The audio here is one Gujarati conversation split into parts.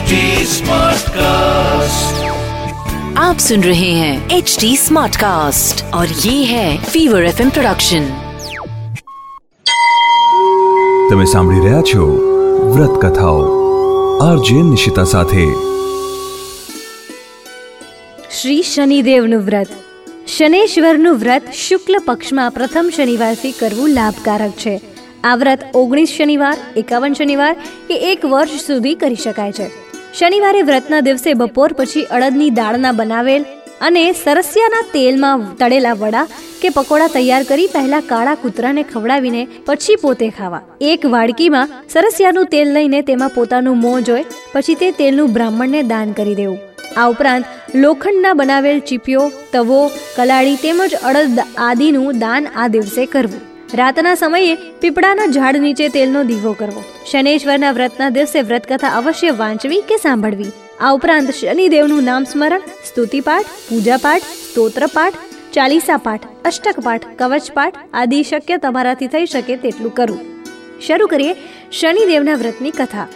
HD Smartcast. आप सुन रहे हैं एच डी स्मार्ट कास्ट और ये है फीवर एफ प्रोडक्शन તમે સાંભળી રહ્યા છો વ્રત કથાઓ આરજે નિશિતા સાથે શ્રી શનિદેવનું વ્રત શનેશ્વરનું વ્રત શુક્લ પક્ષમાં પ્રથમ શનિવારથી કરવું લાભકારક છે આ વ્રત ઓગણીસ શનિવાર એકાવન શનિવાર કે એક વર્ષ સુધી કરી શકાય છે શનિવારે વ્રતના દિવસે બપોર પછી અડદની દાળના બનાવેલ અને સરસિયાના તેલમાં તળેલા વડા કે પકોડા તૈયાર કરી પહેલા કાળા કૂતરાને ખવડાવીને પછી પોતે ખાવા. એક વાડકીમાં સરસિયાનું તેલ લઈને તેમાં પોતાનું મોં જોઈ પછી તે તેલનું બ્રાહ્મણને દાન કરી દેવું. આ ઉપરાંત લોખંડના બનાવેલ ચીપિયો તવો, કલાળી તેમજ અડદ આદિનું દાન આ દિવસે કરવું. રાતના સમયે પીપળાના ઝાડ નીચે તેલનો દીવો કરવો. શનેશ્વરના વ્રતના દિવસે વ્રતકથા અવશ્ય વાંચવી કે સાંભળવી. આ ઉપરાંત શનિદેવનું નામ સ્મરણ સ્તુતિપાઠ પૂજાપાઠ સ્તોત્રપાઠ ચાલીસા પાઠ, અષ્ટક પાઠ, કવચ પાઠ આદિ શક્ય તમારાથી થઈ શકે તેટલું કરવું શરૂ કરીએ શનિદેવના વ્રતની કથા.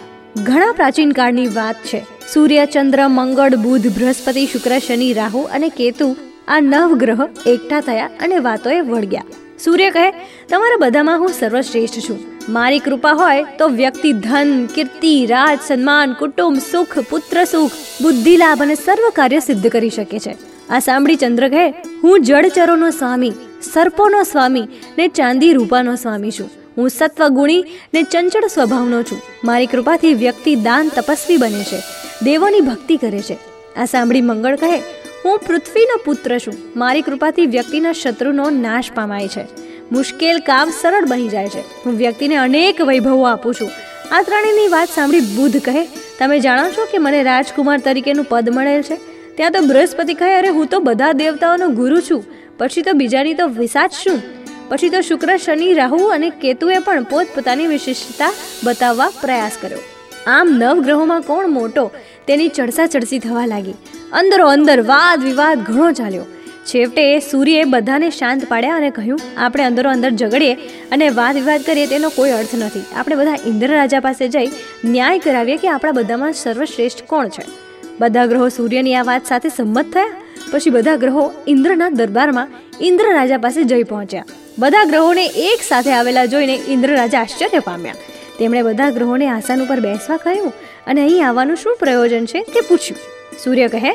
ઘણા પ્રાચીન કાળની વાત છે. સૂર્ય, ચંદ્ર, મંગળ, બુધ, બૃહસ્પતિ, શુક્ર, શનિ, રાહુ અને કેતુ આ નવ ગ્રહ એકઠા થયા અને વાતોએ વળગ્યા. સૂર્ય કહે, તમારા બધામાં હું સર્વશ્રેષ્ઠ છું. મારી કૃપા હોય તો વ્યક્તિ ધન, કીર્તિ, રાજ, સન્માન, કુટુંબ, સુખ, પુત્ર સુખ, બુદ્ધિ લાભ અને સર્વ કાર્ય સિદ્ધ કરી શકે છે. આ સાંભળી ચંદ્ર કહે, હું જળચરોનો સ્વામી, સર્પોનો સ્વામી ને ચાંદી રૂપાનો સ્વામી છું. હું સત્વગુણી ને ચંચળ સ્વભાવનો છું. મારી કૃપાથી વ્યક્તિ દાન તપસ્વી બને છે. દેવોની ભક્તિ કરે છે. આ સાંભળી મંગળ કહે હું પૃથ્વીનો પુત્ર છું. મારી કૃપાથી વ્યક્તિના શત્રુનો નાશ પામાય છે. મુશ્કેલ કામ સરળ બની જાય છે. હું વ્યક્તિને અનેક વૈભવો આપું છું. આ ત્રણેયની વાત સાંભળી બુદ્ધ કહે, તમે જાણો છો કે મને રાજકુમાર તરીકેનું પદ મળેલ છે? ત્યાં તો બૃહસ્પતિ કહે, અરે, હું તો બધા દેવતાઓનો ગુરુ છું. પછી તો બીજાની તો વિસાજ શું? પછી તો શુક્ર, શનિ, રાહુ અને કેતુએ પણ પોતપોતાની વિશિષ્ટતા બતાવવા પ્રયાસ કર્યો. આમ નવ ગ્રહોમાં કોણ મોટો? તેની ચડસા ચડસી થવા લાગી. અંદરો અંદર વાદ વિવાદ ઘણો ચાલ્યો. છેવટે સૂર્યએ બધાને શાંત પાડ્યા અને કહ્યું, આપણે અંદરો અંદર ઝઘડીએ અને વાદ વિવાદ કરીએ તેનો કોઈ અર્થ નથી. આપણે બધા ઇન્દ્ર રાજા પાસે જઈ ન્યાય કરાવીએ કે આપણા બધામાં સર્વશ્રેષ્ઠ કોણ છે? બધા ગ્રહો સૂર્યની આ વાત સાથે સંમત થયા. પછી બધા ગ્રહો ઇન્દ્રના દરબારમાં ઇન્દ્ર રાજા પાસે જઈ પહોંચ્યા. બધા ગ્રહોને એક સાથે આવેલા જોઈને ઇન્દ્ર રાજા આશ્ચર્ય પામ્યા. તેમણે બધા ગ્રહોને આસન ઉપર બેસવા કહ્યું અને અહીં આવવાનું શું પ્રયોજન છે તે પૂછ્યું. સૂર્ય કહે,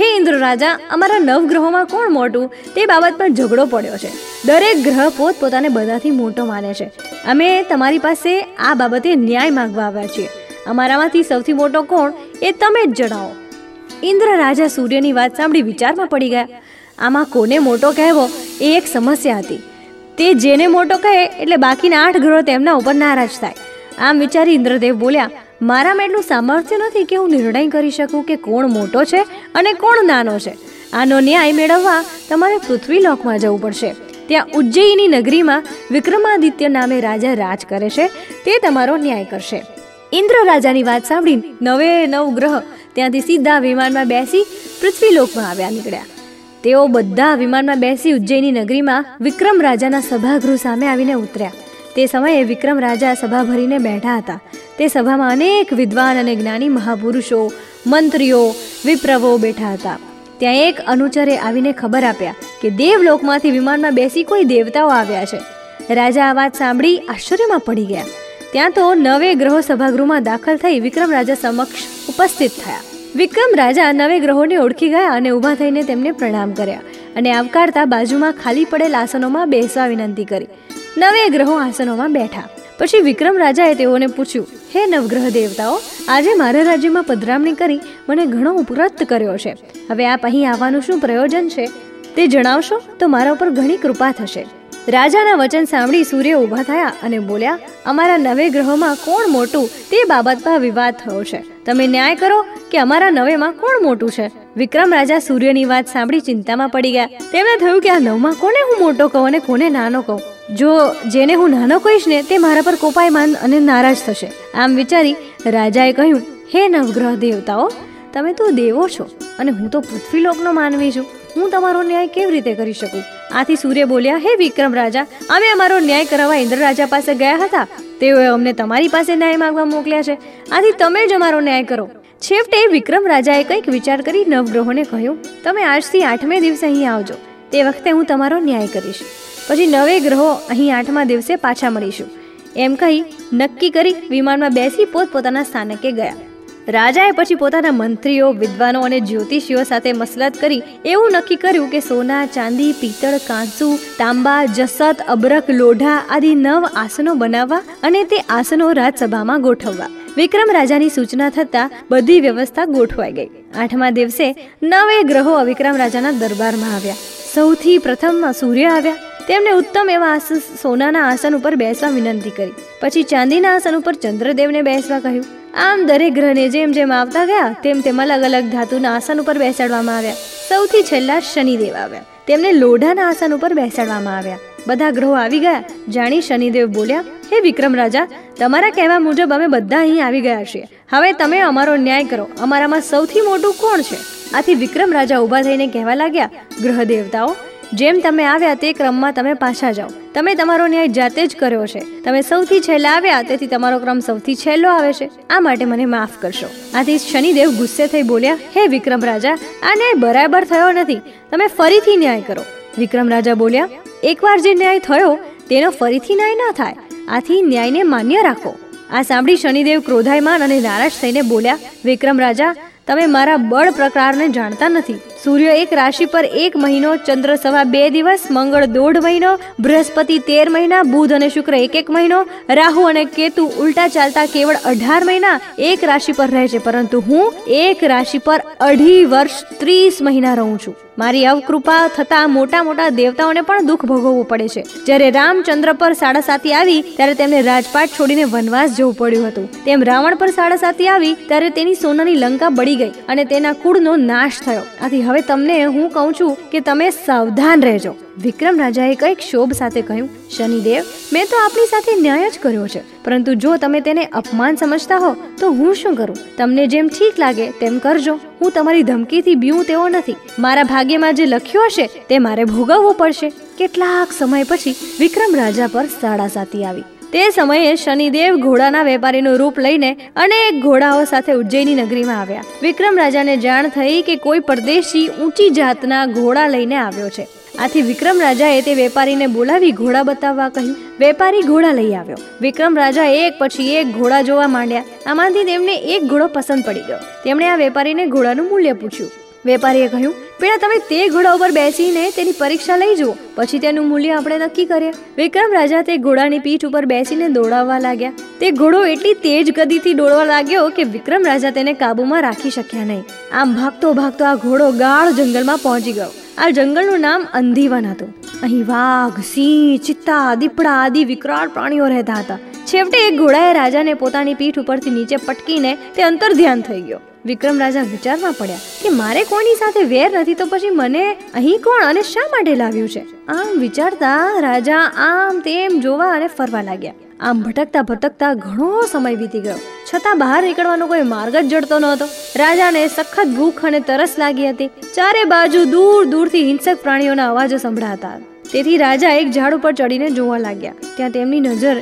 હે ઇન્દ્ર રાજા, અમારા નવ ગ્રહોમાં કોણ મોટું? તે બાબત પર ઝઘડો પડ્યો છે. દરેક ગ્રહ પોત પોતાને બધાથી મોટો માને છે. અમે તમારી પાસે આ બાબતે ન્યાય માંગવા આવ્યા છીએ. અમારામાંથી સૌથી મોટો કોણ એ તમે જ જણાવો. ઇન્દ્ર રાજા સૂર્યની વાત સાંભળી વિચારમાં પડી ગયા. આમાં કોને મોટો કહેવો? એ એક સમસ્યા હતી. તે જેને મોટો કહે એટલે બાકીના આઠ ગ્રહો તેમના ઉપર નારાજ થાય. આમ વિચારી ઇન્દ્રદેવ બોલ્યા મારામાં એટલું સામર્થ્ય નથી કે હું નિર્ણય કરી શકું કે કોણ મોટો છે અને કોણ નાનો છે. આનો ન્યાય મેળવવા તમારે પૃથ્વી લોકમાં જવું પડશે. ત્યાં ઉજ્જૈની નગરીમાં વિક્રમાદિત્ય નામે રાજા રાજ કરે છે. તે તમારો ન્યાય કરશે. ઇન્દ્ર રાજાની વાત સાંભળી નવે નવ ગ્રહ ત્યાંથી સીધા વિમાનમાં બેસી પૃથ્વી લોકમાં આવ્યા નીકળ્યા. તેઓ બધા વિમાનમાં બેસી ઉજ્જૈની નગરીમાં વિક્રમ રાજાના સભાગૃહ સામે આવીને ઉતર્યા. તે સમયે વિક્રમ રાજા સભા ભરીને બેઠા હતા. તે સભામાં અનેક વિદ્વાન અને જ્ઞાની મહાપુરુષો, મંત્રીઓ વિપ્રવો બેઠા હતા. ત્યાં એક અનુચરે આવીને ખબર આપ્યા કે દેવલોકમાંથી વિમાનમાં બેસી કોઈ દેવતાઓ આવ્યા છે. રાજા આ વાત સાંભળી આશ્ચર્યમાં પડી ગયા. ત્યાં તો નવે ગ્રહો સભાગૃહમાં દાખલ થઈ વિક્રમ રાજા સમક્ષ ઉપસ્થિત થયા. વિક્રમ રાજા નવે ગ્રહોને ઓળખી ગયા અને ઊભા થઈને તેમને પ્રણામ કર્યા અને આવકારતા બાજુમાં ખાલી પડેલ આસનોમાં બેસવા વિનંતી કરી. નવે ગ્રહો આસનોમાં બેઠા. પછી વિક્રમ રાજાએ તેઓને પૂછ્યું, હે નવગ્રહ દેવતાઓ, આજે મારા રાજ્યમાં પધરામણી કરી મને ઘણો ઉપરત કર્યો છે. હવે આપ અહીં આવવાનું શું પ્રયોજન છે? તે જણાવશો તો મારા ઉપર ઘણી કૃપા થશે. રાજાના વચન સાંભળી સૂર્ય ઊભા થયા અને બોલ્યા, અમારા નવે ગ્રહોમાં કોણ મોટું તે બાબતમાં વિવાદ થયો છે. તમે ન્યાય કરો કે અમારા નવેમાં કોણ મોટું છે. વિક્રમ રાજા સૂર્યની વાત સાંભળી ચિંતામાં પડી ગયા. તેમને થયું કે આ નવમાં કોને હું મોટો કહું અને કોને નાનો કહું? જો જેને હું નાનો કહીશ ને, તે મારા પર કોપાયમાન અને નારાજ થશે. આમ વિચારી રાજાએ કહ્યું, હે નવગ્રહ દેવતાઓ, તમે તો દેવો છો અને હું તો પૃથ્વીલોકનો માનવી છું. હું તમારો ન્યાય કેવી રીતે કરી શકું? આથી સૂર્ય બોલ્યા, હે વિક્રમ રાજા, અમે અમારો ન્યાય કરાવવા ઇન્દ્ર રાજા પાસે ગયા હતા. તેઓએ અમને તમારી પાસે ન્યાય માંગવા મોકલ્યા છે. આથી તમે જ અમારો ન્યાય કરો. છેવટે વિક્રમ રાજાએ કંઈક વિચાર કરી નવગ્રહોને કહ્યું, તમે આજથી આઠમે દિવસે અહીં આવજો. તે વખતે હું તમારો ન્યાય કરીશ. પછી નવે ગ્રહો અહીં આઠમા દિવસે પાછા મળીશું. એમ કહી નક્કી કરી વિમાનમાં બેસી પોતપોતાના સ્થાનકે ગયા. રાજાએ પછી પોતાના મંત્રીઓ, વિદ્વાનો અને જ્યોતિષીઓ સાથે મસલત કરી એવું નક્કી કર્યું કે સોના, ચાંદી, પિત્તળ, કાંસુ, તાંબા, જસત અબરક લોઢા આદિ નવ આસનો બનાવવા અને તે આસનો રાજસભામાં ગોઠવવા. વિક્રમ રાજાની સૂચના થતાં બધી વ્યવસ્થા ગોઠવાઈ ગઈ. આઠમા દિવસે નવે ગ્રહો વિક્રમ રાજાના દરબારમાં આવ્યા. સૌથી પ્રથમ સૂર્ય આવ્યા. તેમણે ઉત્તમ એવા સોનાના આસન ઉપર બેસવા વિનંતી કરી. પછી ચાંદીના આસન ઉપર ચંદ્રદેવને બેસવા કહ્યું. આમ દરેક ગ્રહને જેમ જેમ આવતા ગયા, તેમ તેમ અલગ અલગ ધાતુના આસન ઉપર બેસાડવામાં આવ્યા. સૌથી છેલ્લા શનિદેવ આવ્યા. તેમને લોઢાના આસન ઉપર બેસાડવામાં આવ્યા. બધા ગ્રહો આવી ગયા. જાણી શનિદેવ બોલ્યા, હે વિક્રમ રાજા, તમારા કહેવા મુજબ અમે બધા અહીં આવી ગયા છીએ. હવે તમે અમારો ન્યાય કરો. અમારામાં સૌથી મોટું કોણ છે? આથી વિક્રમ રાજા ઊભા થઈને કહેવા લાગ્યા, ગ્રહ દેવતાઓ જેમ તમે આવ્યા તે ક્રમમાં તમે પાછા જાઓ. તમે તમારો ન્યાય જાતે જ કર્યો છે. તમે સૌથી છેલ્લા આવ્યા, તેથી તમારો ક્રમ સૌથી છેલ્લો આવે છે. આ માટે મને માફ કરશો. આથી શનિદેવ ગુસ્સે થઈ બોલ્યા, હે વિક્રમ રાજા, આ ન્યાય બરાબર થયો નથી. તમે ફરીથી ન્યાય કરો. વિક્રમ રાજા બોલ્યા, એકવાર જે ન્યાય થયો, તેનો ફરીથી ન્યાય ન થાય. આથી ન્યાયને માન્ય રાખો. આ સાંભળી શનિદેવ ક્રોધાયમાન અને નારાજ થઈને બોલ્યા, વિક્રમ રાજા, તમે મારા બળ પ્રકારને જાણતા નથી. સૂર્ય એક રાશિ પર એક મહિનો, ચંદ્ર સવા બે દિવસ, મંગળ દોઢ મહિનો, બૃહસ્પતિ તેર મહિના, બુધ અને શુક્ર એક એક મહિનો, રાહુ અને કેતુ ઉલટા ચાલતા કેવળ અઢાર મહિના એક રાશિ પર રહે છે, પરંતુ હું એક રાશિ પર અઢી વર્ષ ત્રીસ મહિના રહું છું. મારી અવકૃપા થતા મોટા મોટા દેવતાઓને પણ દુઃખ ભોગવવું પડે છે. જ્યારે રામચંદ્ર પર સાડા સાતી આવી, ત્યારે તેમને રાજપાટ છોડીને વનવાસ જવું પડ્યું હતું. તેમ રાવણ પર સાડા સાતી આવી, ત્યારે તેની સોનાની લંકા બળી ગઈ અને તેના કુળનો નાશ થયો. આથી હવે તમને હું કહું છું કે તમે સાવધાન રહેજો. વિક્રમ રાજાએ કંઈક શોભ સાથે કહ્યું, શનિદેવ, મેં તો આપની સાથે ન્યાય જ કર્યો છે, પરંતુ જો તમે તેને અપમાન સમજતા હો, તો હું શું કરું? તમને જેમ ઠીક લાગે, તેમ કરજો. હું તમારી ધમકીથી બીવું તેવો નથી. મારા ભાગ્યમાં જે લખ્યું હશે, તે મારે ભોગવવું પડશે. કેટલાક સમય પછી વિક્રમ રાજા પર સાડા સાતી આવી. તે સમયે શનિદેવ ઘોડાના વેપારીનું રૂપ લઈને અનેક ઘોડાઓ સાથે ઉજ્જૈની નગરીમાં આવ્યા. વિક્રમ રાજાને જાણ થઈ કે કોઈ પરદેશી ઊંચી જાતના ઘોડા લઈને આવ્યો છે. આથી વિક્રમ રાજાએ તે વેપારીને બોલાવી ઘોડા બતાવવા કહ્યું, વેપારી ઘોડા લઈ આવ્યો. વિક્રમ રાજા એક પછી એક ઘોડા જોવા માંડ્યા. આમાંથી તેમને એક ઘોડો પસંદ પડી ગયો. તેમણે આ વેપારીને ઘોડાનું મૂલ્ય પૂછ્યું. વેપારીએ કહ્યું, પેલા તમે તે ઘોડા ઉપર બેસીને તેની પરીક્ષા લઈ જુઓ. પછી તેનું મૂલ્ય આપણે નક્કી કરીએ. વિક્રમ રાજા તે ઘોડાની પીઠ ઉપર બેસીને દોડાવવા લાગ્યા. તે ઘોડો એટલી તેજ ગતિથી દોડવા લાગ્યો કે વિક્રમ રાજા તેને કાબુમાં રાખી શક્યા નહીં. આમ ભાગતો ભાગતો આ ઘોડો ગાઢ જંગલમાં પહોંચી ગયો. આ જંગલનું નામ અંધીવન હતું. અહીં વાઘ, સિંહ, ચિત્તા, દીપડા આદિ વિકરાળ પ્રાણીઓ રહેતા હતા. છેવટે એક ઘોડાએ રાજાને પોતાની પીઠ ઉપરથી નીચે પટકીને તે અંતર ધ્યાન થઈ ગયો. વિક્રમ રાજા વિચારમાં પડ્યા કે મારે કોની સાથે વેર નથી તો પછી મને અહીં કોણ અને શા માટે લાવ્યું છે? આમ વિચારતા રાજા આમ તેમ જોવા અને ફરવા લાગ્યા. આમ ભટકતા ભટકતા ઘણો સમય વીતી ગયો. છતાં બહાર નીકળવાનો કોઈ માર્ગ જ જડતો નહોતો રાજાને સખત ભૂખ અને તરસ લાગી હતી. ચારે બાજુ દૂર દૂરથી હિંસક પ્રાણીઓના અવાજો સંભળાતા તેથી રાજા એક ઝાડ ઉપર ચડીને જોવા લાગ્યા. ત્યાં તેમની નજર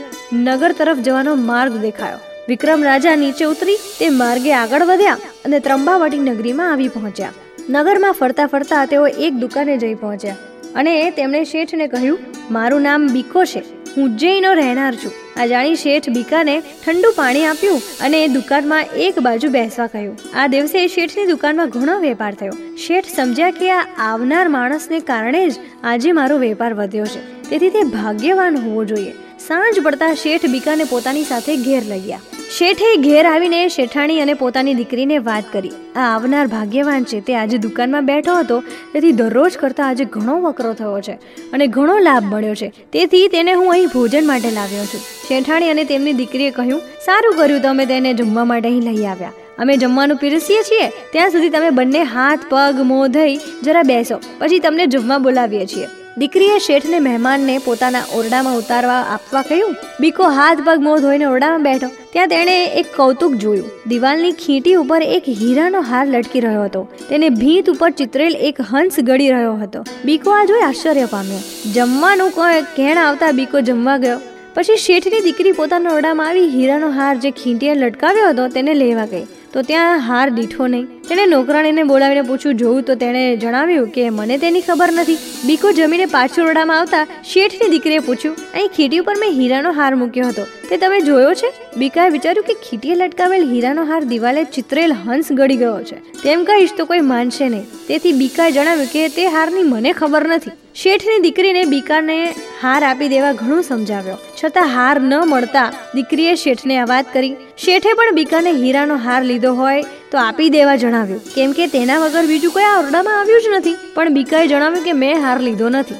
નગર તરફ જવાનો માર્ગ દેખાયો. વિક્રમ રાજા નીચે ઉતરી તે માર્ગે આગળ વધ્યા અને ત્રંબાવટી નગરીમાં આવી પહોંચ્યા. નગરમાં ફરતા ફરતા તેઓ એક દુકાને જઈ પહોંચ્યા અને તેમણે શેઠને કહ્યું, મારું નામ બીકો છે. હું ઉજ્જૈનનો રહેનાર છું. આ જાણી શેઠ બીકાને ઠંડુ પાણી આપ્યું અને દુકાનમાં એક બાજુ બેસવા કહ્યું. આ દિવસે શેઠની દુકાનમાં ઘણો વેપાર થયો. શેઠ સમજ્યા કે આ આવનાર માણસને કારણે જ આજે મારો વેપાર વધ્યો છે. તેથી તે ભાગ્યવાન હોવો જોઈએ. સાંજ પડતા શેઠ બીકાને પોતાની સાથે ઘેર લઈ ગયા. શેઠે ઘેર આવીને શેઠાણી અને પોતાની દીકરીને વાત કરી. આ આવનાર ભાગ્યવાન છે તે આજે દુકાનમાં બેઠો હતો, તેથી દરરોજ કરતાં આજે ઘણો વકરો થયો છે અને ઘણો લાભ મળ્યો છે. તેથી તેને હું અહીં ભોજન માટે લાવ્યો છું. શેઠાણી અને તેમની દીકરીએ કહ્યું, સારું કર્યું તમે તેને જમવા માટે અહીં લઈ આવ્યા. અમે જમવાનું પીરસીએ છીએ, ત્યાં સુધી તમે બંને હાથ, પગ, મોં ધઈ જરા બેસો. પછી તમને જમવા બોલાવીએ છીએ. દીકરીએ શેઠને મહેમાનને પોતાના ઓરડામાં ઉતારવા આપવા કહ્યું. બીકો હાથ પગ મોં ધોઈને ઓરડામાં બેઠો. ત્યાં તેણે એક કૌતુક જોયું. દિવાલની ખીટી ઉપર એક હીરાનો હાર લટકી રહ્યો હતો. તેને ભીંત ઉપર ચિત્રેલ એક હંસ ગળી રહ્યો હતો. બીકો આ જોઈ આશ્ચર્ય પામ્યો. જમવાનું કોઈ કેણ આવતા બીકો જમવા ગયો. પછી શેઠની દીકરી પોતાના ઓરડામાં આવી હીરાનો હાર જે ખીંટીએ લટકાવ્યો હતો તેને લેવા ગઈ. તો ત્યાં હાર દીઠો નહીં. તેણે નોકરાણીને બોલાવીને પૂછ્યું જોયું તો તેણે જણાવ્યું કે મને તેની ખબર નથી. બીકો જમીને પાછું ઓરડામાં આવતા શેઠની દીકરીએ પૂછ્યું, અહીં ખીટી ઉપર મેં હીરાનો હાર મૂક્યો હતો. તે તમે જોયો છે? બીકાએ વિચાર્યું કે ખીટીએ લટકાવેલ હીરાનો હાર દિવાલે ચિત્રેલ હંસ ગળી ગયો છે. તેમ કહીશ તો કોઈ માનશે નહીં. તેથી બીકાએ જણાવ્યું કે તે હારની મને ખબર નથી. શેઠની દીકરીને બીકાને હાર આપી દેવા ઘણું સમજાવ્યો. છતાં હાર ન મળતા દીકરીએ શેઠને આ વાત કરી. શેઠે પણ બીકાને હીરાનો હાર લીધો હોય તો આપી દેવા જણાવ્યું. કેમ કે તેના વગર બીજું કોઈ ઓરડામાં આવ્યું જ નથી. પણ બીકાએ જણાવ્યું કે મેં હાર લીધો નથી.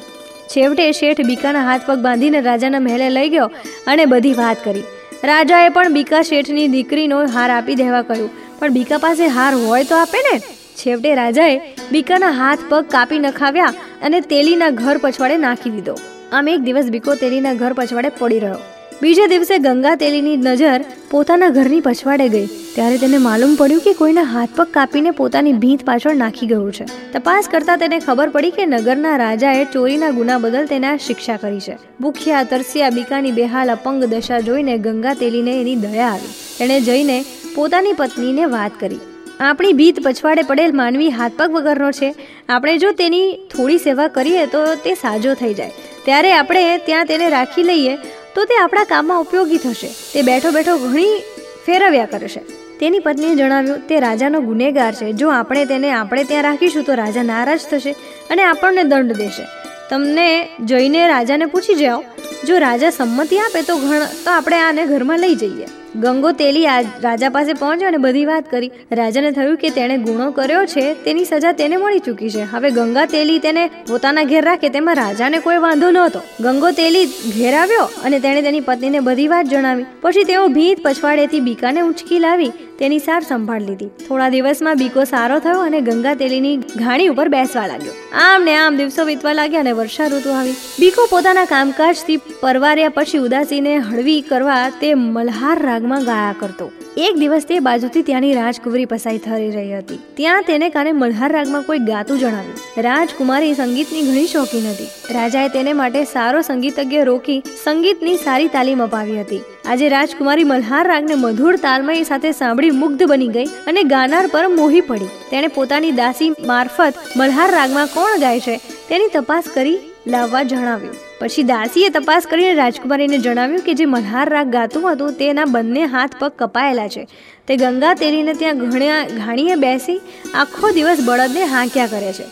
છેવટે શેઠ બીકાના હાથ પગ બાંધીને રાજાના મહેલે લઈ ગયો અને બધી વાત કરી. રાજાએ પણ બીકા શેઠની દીકરીનો હાર આપી દેવા કહ્યું. પણ બીકા પાસે હાર હોય તો આપે ને? છેવટે રાજાએ બીકાના હાથ પગ કાપી નખાવ્યા અને તેલીના ઘર પછવાડે નાખી દીધો. આમ એક દિવસ બીકો તેલીના ઘર પછવાડે પડી રહ્યો. બીજે દિવસે ગંગા તેલીની નજર પોતાના ઘરની પછવાડે ગઈ. ત્યારે તેને માલુમ પડ્યું કે કોઈના હાથ પગ કાપીને પોતાની ભીંત પાછળ નાખી ગયું છે. તપાસ કરતા તેને ખબર પડી કે નગરના રાજાએ ચોરીના ગુના બદલ તેને શિક્ષા કરી છે. ભૂખ્યા, તરસ્યા, બીકાની બેહાલ, અપંગ દશા જોઈને ગંગા તેલીને એની દયા આવી. તેણે જઈને પોતાની પત્નીને વાત કરી. આપણી ભીત પછવાડે પડેલ માનવી હાથ પગ વગરનો છે. આપણે જો તેની થોડી સેવા કરીએ તો તે સાજો થઈ જાય. ત્યારે આપણે ત્યાં તેને રાખી લઈએ તો તે આપણા કામમાં ઉપયોગી થશે. તે બેઠો બેઠો ઘણી ફેરવ્યા કરશે તેની પત્નીએ જણાવ્યું, તે રાજાનો ગુનેગાર છે. જો આપણે તેને આપણે ત્યાં રાખીશું તો રાજા નારાજ થશે અને આપણને દંડ દેશે. તમને જઈને રાજાને પૂછી જાઓ. જો રાજા સંમતિ આપે તો ઘણ, તો આપણે આને ઘરમાં લઈ જઈએ. ગંગો તેલી રાજા પાસે પહોંચ્યો અને બધી વાત કરી. રાજાને થયું કે તેણે ગુનો કર્યો છે, તેની સજા તેને મળી ચૂકી છે. હવે ગંગા તેલી તેને પોતાના ઘેર રાખે તેમાં રાજાને કોઈ વાંધો નહોતો. ગંગો તેલી ઘેર આવ્યો અને તેણે તેની પત્નીને બધી વાત જણાવી. પછી તેઓ ભીત પછવાડેથી બીકાને ઉંચકી લાવી, તેની સાર સંભાળ લીધી. થોડા દિવસમાં બીકો સારો થયો અને ગંગા તેલીની ઘાણી ઉપર બેસવા લાગ્યો. આમ ને આમ દિવસો વીતવા લાગ્યા અને વર્ષા ઋતુ આવી. બીકો પોતાના કામકાજથી પરવાર્યા પછી ઉદાસીને હળવી કરવા તે મલ્હાર રાગમાં ગાયા કરતો. એક દિવસ તે બાજુથી ત્યાંની રાજકુંવરી પસાઈ થઈ રહી હતી. ત્યાં તેને કાને મલ્હાર રાગમાં કોઈ ગાતું જણાવ્યું. રાજકુમારી સંગીતની ઘણી શોખીન હતી. રાજાએ તેને માટે સારો સંગીતજ્ઞ રોકી સંગીતની સારી તાલીમ અપાવી હતી. આજે રાજકુમારી મલ્હાર રાગને મધુર તાલમય સાથે સાંભળી મુગ્ધ બની ગઈ અને ગાનાર પર મોહી પડી. તેણે પોતાની દાસી મારફત મલ્હાર રાગમાં કોણ ગાય છે તેની તપાસ કરી લાવવા જણાવ્યું. પછી દાસીએ તપાસ કરીને રાજકુમારીને જણાવ્યું કે જે મલ્હાર રાગ ગાતું હતું તેના બંને હાથ પગ કપાયેલા છે. તે ગંગા તેરીને ત્યાં ઘણ્યા ઘાણીએ બેસી આખો દિવસ બળદને હાંક્યા કરે છે.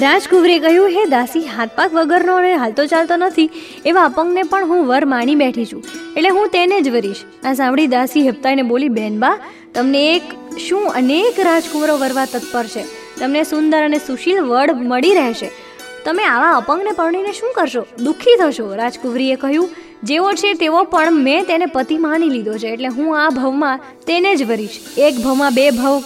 રાજકુંવરે કહ્યું, હે દાસી, હાથ પગ વગરનો અને હાલતો ચાલતો નથી, એવા અપંગને પણ હું વર માણી બેઠી છું, એટલે હું તેને જ વરીશ. આ સાંભળી દાસી હેપતાઈને બોલી બેનબા તમને એક શું અનેક રાજકુંવરો વરવા તત્પર છે. તમને સુંદર અને સુશીલ વડ મળી રહેશે. તમે આવા અપંગને પરણીને શું કરશો? દુઃખી થશો, રાજકુંવરીએ કહ્યું. જેવો છે તેવો પણ મેં તેને પતિ માની લીધો છે, એટલે હું આ ભવમાં તેને જ વરીશ. એક ભવમાં બે ભવ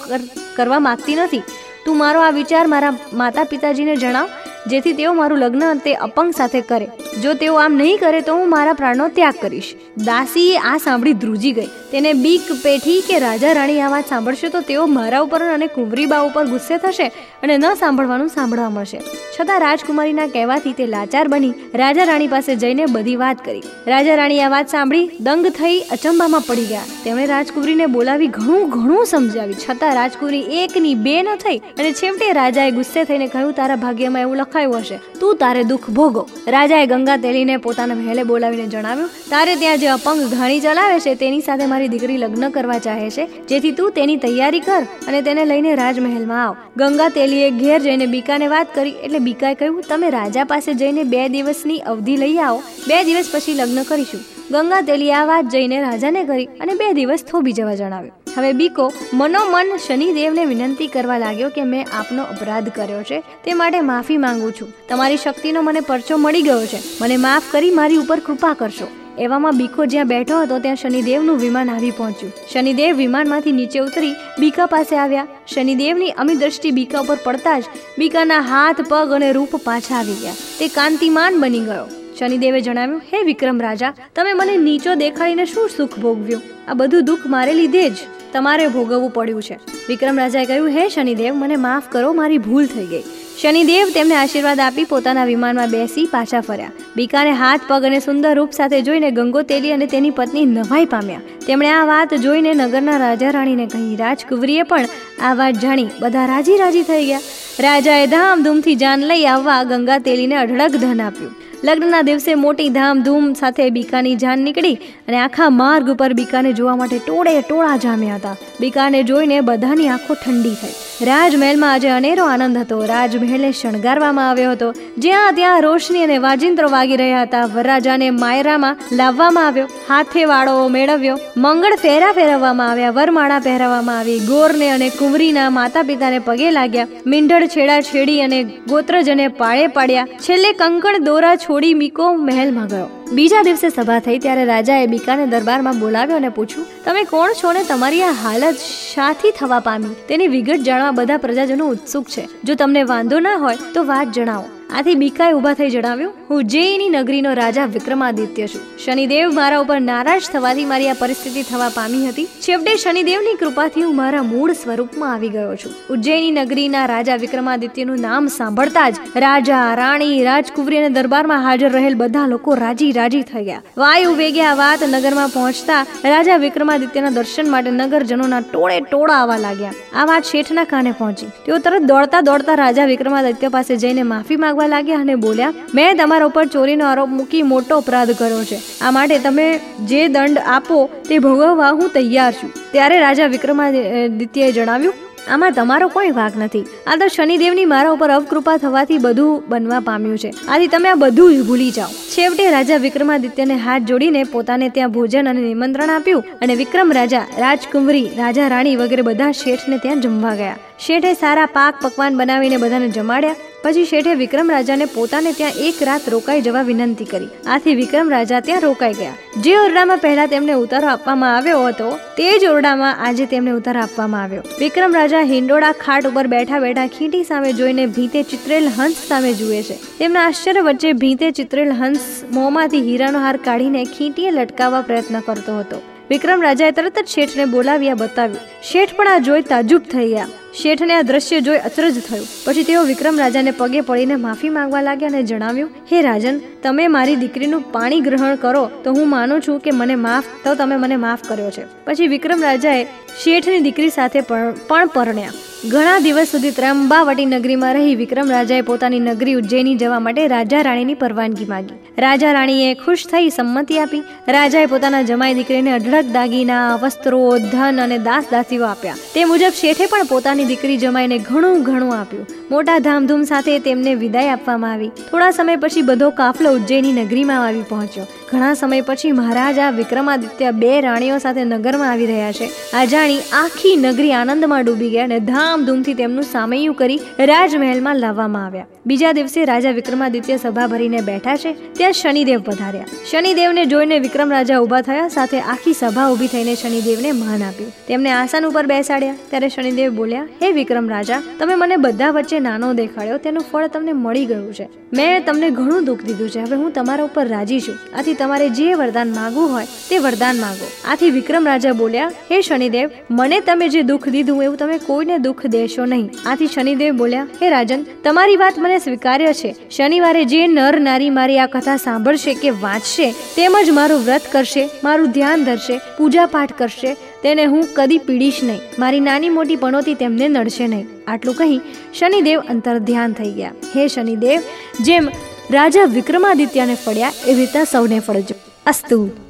કરવા માગતી નથી. તું મારો આ વિચાર મારા માતા પિતાજીને જણાવ, જેથી તેઓ મારું લગ્ન તે અપંગ સાથે કરે. જો તેઓ આમ નહીં કરે તો હું મારા પ્રાણનો ત્યાગ કરીશ. દાસીએ આ સાંભળી ધ્રુજી ગઈ. તેને બીક પેઠી કે રાજા રાણી આ વાત સાંભળશે તો તેઓ મારા ઉપર અને કુંવરીબા ઉપર ગુસ્સે થશે અને ન સાંભળવાનું સાંભળવા મળશે. છતાં રાજકુમારીના કહેવાથી તે લાચાર બની રાજા રાણી પાસે જઈને બધી વાત કરી. રાજા રાણી આ વાત સાંભળી દંગ થઈ અચંબામાં પડી ગયા. તેમણે રાજકુમરીને બોલાવી ઘણું ઘણું સમજાવી. છતાં રાજકુમારી એકની બે ન થઈ અને છેવટે રાજાએ ગુસ્સે થઈને કહ્યું, તારા ભાગ્યમાં એવું લખાયું હશે. તું તારે દુઃખ ભોગો. રાજાએ ગંગા તેલીને પોતાના મહેલે બોલાવીને જણાવ્યું, તારે ત્યાં જે અપંગ ઘાણી ચલાવે છે, તેની સાથે મારી દીકરી લગ્ન કરવા ચાહે છે. જેથી તું તેની તૈયારી કર અને તેને લઈને રાજમહેલમાં આવ. ગંગા તેલીએ ઘેર જઈને બીકાને વાત કરી એટલે બીકાએ કહ્યું, તમે રાજા પાસે જઈને બે દિવસની અવધિ લઈ આવો. બે દિવસ પછી લગ્ન કરીશું. ગંગા તેલી આ વાત જઈને રાજાને કરી અને બે દિવસ થોભી જવા જણાવ્યું. હવે બીકો મનોમન શનિદેવને વિનંતી કરવા લાગ્યો કે મેં આપનો અપરાધ કર્યો છે, તે માટે માફી માંગુ છું. તમારી શક્તિનો મને પરચો મળી ગયો છે. મને માફ કરી, મારી ઉપર કૃપા કરશો. એવામાં બીકો જ્યાં બેઠો હતો ત્યાં શનિદેવનું વિમાન આવી પહોંચ્યું. શનિદેવ વિમાનમાંથી નીચે ઉતરી બીકા પાસે આવ્યા. શનિદેવની અમી દ્રષ્ટિ બીકા ઉપર પડતા જ બીકાના હાથ, પગ અને રૂપ પાછા આવી ગયા. તે કાંતિમાન બની ગયો. શનિદેવે જણાવ્યું, હે વિક્રમ રાજા, તમે મને નીચો દેખાડીને શું સુખ ભોગવ્યું? આ બધું દુઃખ મારે લીધે જ તમારે ભોગવવું પડ્યું છે. વિક્રમ રાજાએ કહ્યું, હે શનિદેવ, મને માફ કરો, મારી ભૂલ થઈ ગઈ. શનિદેવ તેમને આશીર્વાદ આપી પોતાના વિમાનમાં બેસી પાછા ફર્યા. બીકાને હાથ, પગ અને સુંદર રૂપ સાથે જોઈને ગંગોતેલી અને તેની પત્ની નવાઈ પામ્યા. તેમણે આ વાત જોઈને નગરના રાજા રાણીને કહી, રાજકુંવરીએ પણ આ વાત જાણી. બધા રાજી રાજી થઈ ગયા. રાજાએ ધામધૂમથી જાન લઈ આવવા ગંગા તેલીને અઢળક ધન આપ્યું. લગ્નના દિવસે મોટી ધામધૂમ સાથે બીકાની જાન નીકળી અને આખા માર્ગ ઉપર બીકાને જોવા માટે ટોળે ટોળા જામ્યા હતા. બીકાને જોઈને બધાની આંખો ઠંડી થઈ. રાજમહેલમાં આજે અનેરો આનંદ હતો. રાજમહેલને શણગારવામાં આવ્યો હતો. જ્યાં ત્યાં રોશની અને વાજિંત્રો વાગી રહ્યા હતા. વરરાજાને માયરામાં લાવવામાં આવ્યો. હાથે વાળો મેળવ્યો. મંગળ ફેરા ફેરવવામાં આવ્યા. વરમાળા પહેરાવવામાં આવી. ગોરને અને કુંવરીના માતા પિતાને પગે લાગ્યા. મીંઢળ છેડા છેડી અને ગોત્રજને પાળે પાડ્યા. છેલ્લે કંકણ દોરા છોડી મીકો મહેલમાં ગયો. બીજા દિવસે સભા થઈ ત્યારે રાજાએ બીકાને દરબારમાં બોલાવ્યો અને પૂછ્યું, તમે કોણ છો ને તમારી આ હાલત શાથી થવા પામી? તેની વિગત જાણવા બધા પ્રજાજનો ઉત્સુક છે. જો તમને વાંધો ના હોય તો વાત જણાવો. આથી બીકાએ ઊભા થઈ જણાવ્યું, હું ઉજ્જૈની નગરીનો રાજા વિક્રમાદિત્ય છું. શનિદેવ મારા ઉપર નારાજ થવાથી મારી આ પરિસ્થિતિ થવા પામી હતી. છેવટે શનિદેવની કૃપાથી હું મારા મૂળ સ્વરૂપમાં આવી ગયો છું. ઉજ્જૈની નગરીના રાજા વિક્રમાદિત્યનું નામ સાંભળતા જ રાજા, રાણી, રાજકુવરી અને દરબારમાં હાજર રહેલ બધા લોકો રાજી રાજી થઈ ગયા. વાયુ વેગે આ વાત નગરમાં પહોંચતા રાજા વિક્રમાદિત્યના દર્શન માટે નગરજનોના ટોળે ટોળા આવવા લાગ્યા. આ વાત શેઠના કાને પહોંચી. તેઓ તરત દોડતા દોડતા રાજા વિક્રમાદિત્ય પાસે જઈને માફી માંગવા માંગવા લાગ્યા અને બોલ્યા, મેં તમારા ઉપર ચોરીનો આરોપ મૂકી મોટો અપરાધ કર્યો છે. આ માટે તમે જે દંડ આપો તે ભોગવવા હું તૈયાર છું. ત્યારે રાજા વિક્રમાદિત્યએ જણાવ્યું, આમાં તમારો કોઈ વાક નથી. આ તો શનિદેવની મારા ઉપર અવકૃપા થવાથી બધું બનવા પામ્યું છે. આથી તમે આ બધું ભૂલી જાઓ. છેવટે રાજા વિક્રમાદિત્યને હાથ જોડીને પોતાને ત્યાં ભોજન અને નિમંત્રણ આપ્યું અને વિક્રમ રાજા, રાજકુંવરી, રાજા રાણી વગેરે બધા શેઠને ત્યાં જમવા ગયા. શેઠે સારા પાક પકવાન બનાવીને બધાને જમાડ્યા. પછી શેઠે વિક્રમ રાજાને પોતાને ત્યાં એક રાત રોકાઈ જવા વિનંતી કરી. આથી વિક્રમ રાજા ત્યાં રોકાઈ ગયા. જે ઓરડામાં પહેલા તેમને ઉતારો આપવામાં આવ્યો હતો, તે જ ઓરડામાં આજે તેમને ઉતારો આપવામાં આવ્યો. વિક્રમ રાજા હિંડોળા ખાટ ઉપર બેઠા બેઠા ખીટી સામે જોઈને ભીતે ચિત્રેલ હંસ સામે જુએ છે. તેમના આશ્ચર્ય વચ્ચે ભીતે ચિત્રેલ હંસ મોંમાંથી હીરાનો હાર કાઢીને ખીટીએ લટકાવવા પ્રયત્ન કરતો હતો. વિક્રમ રાજાએ તરત જ શેઠને બોલાવ્યા, બતાવ્યું. શેઠ પણ આ જોઈ તાજુબ થઈ ગયા. શેઠને આ દ્રશ્ય જોઈ અચરજ થયું. પછી તેઓ વિક્રમ રાજાને પગે પડીને માફી માંગવા લાગ્યા અને જણાવ્યું, હે રાજન, તમે મારી દીકરીનું પાણી ગ્રહણ કરો તો હું માનું છું કે મને માફ, તો તમે મને માફ કર્યો છે. પછી વિક્રમ રાજાએ શેઠની દીકરી સાથે પણ પરણ્યા. ઘણા દિવસ સુધી ત્રંબાવટી નગરીમાં રહી વિક્રમ રાજાએ પોતાની નગરી ઉજ્જૈની જવા માટે રાજા રાણીની પરવાનગી માંગી. રાજા રાણીએ ખુશ થઈ સંમતિ આપી. રાજાએ પોતાના જમાઈ દીકરીને અઢળક દાગીના, વસ્ત્રો, ધન અને દાસ દાસીઓ આપ્યા. તે મુજબ શેઠે પણ પોતાની દીકરી જમાઈને ઘણું ઘણું આપ્યું. મોટા ધામધૂમ સાથે તેમને વિદાય આપવામાં આવી. થોડા સમય પછી બધો કાફલો ઉજ્જૈની નગરીમાં આવી પહોંચ્યો. ઘણા સમય પછી મહારાજા વિક્રમાદિત્ય બે રાણીઓ સાથે નગરમાં આવી રહ્યા છે. આ જાણી આખી નગરી આનંદમાં ડૂબી ગયા અને ધામધૂમથી તેમનું સામૈયું કરી રાજમહેલમાં લાવવામાં આવ્યા. બીજા દિવસે રાજા વિક્રમાદિત્ય સભા ભરીને બેઠા છે. ત્યાં શનિદેવ પધાર્યા. શનિદેવને જોઈને વિક્રમ રાજા ઊભા થયા. સાથે આખી સભા ઊભી થઈને શનિદેવને માન આપ્યું. તેમને આસન ઉપર બેસાડ્યા. ત્યારે શનિદેવ બોલ્યા હે વિક્રમ રાજા, તમે મને બધા વચ્ચે નાનો દેખાડ્યો, તેનું ફળ તમને મળી ગયું છે. મેં તમને ઘણું દુઃખ દીધું છે, હવે હું તમારા ઉપર રાજી છું. આથી તમારે જે વરદાન માંગવું હોય, તે વરદાન માંગો. આથી વિક્રમ રાજા બોલ્યા, હે શનિદેવ, મને તમે જે દુઃખ દીધું, એવું તમે કોઈને દુઃખ દેશો નહીં. આથી શનિદેવ બોલ્યા, હે રાજન, તમારી વાત મને સ્વીકાર્ય છે. શનિવારે જે નર નારી મારી આ કથા સાંભળશે કે વાંચશે તેમજ મારું વ્રત કરશે, મારું ધ્યાન ધરશે પૂજા પાઠ કરશે તેને હું કદી પીડીશ નહીં. મારી નાની મોટી પણોતી તેમને નડશે નહીં. આટલું કહી શનિદેવ અંતર ધ્યાન થઈ ગયા. હે શનિદેવ, જેમ રાજા વિક્રમાદિત્યને ફળ્યા, એવી રીતે સૌને ફળજો અસ્તુ.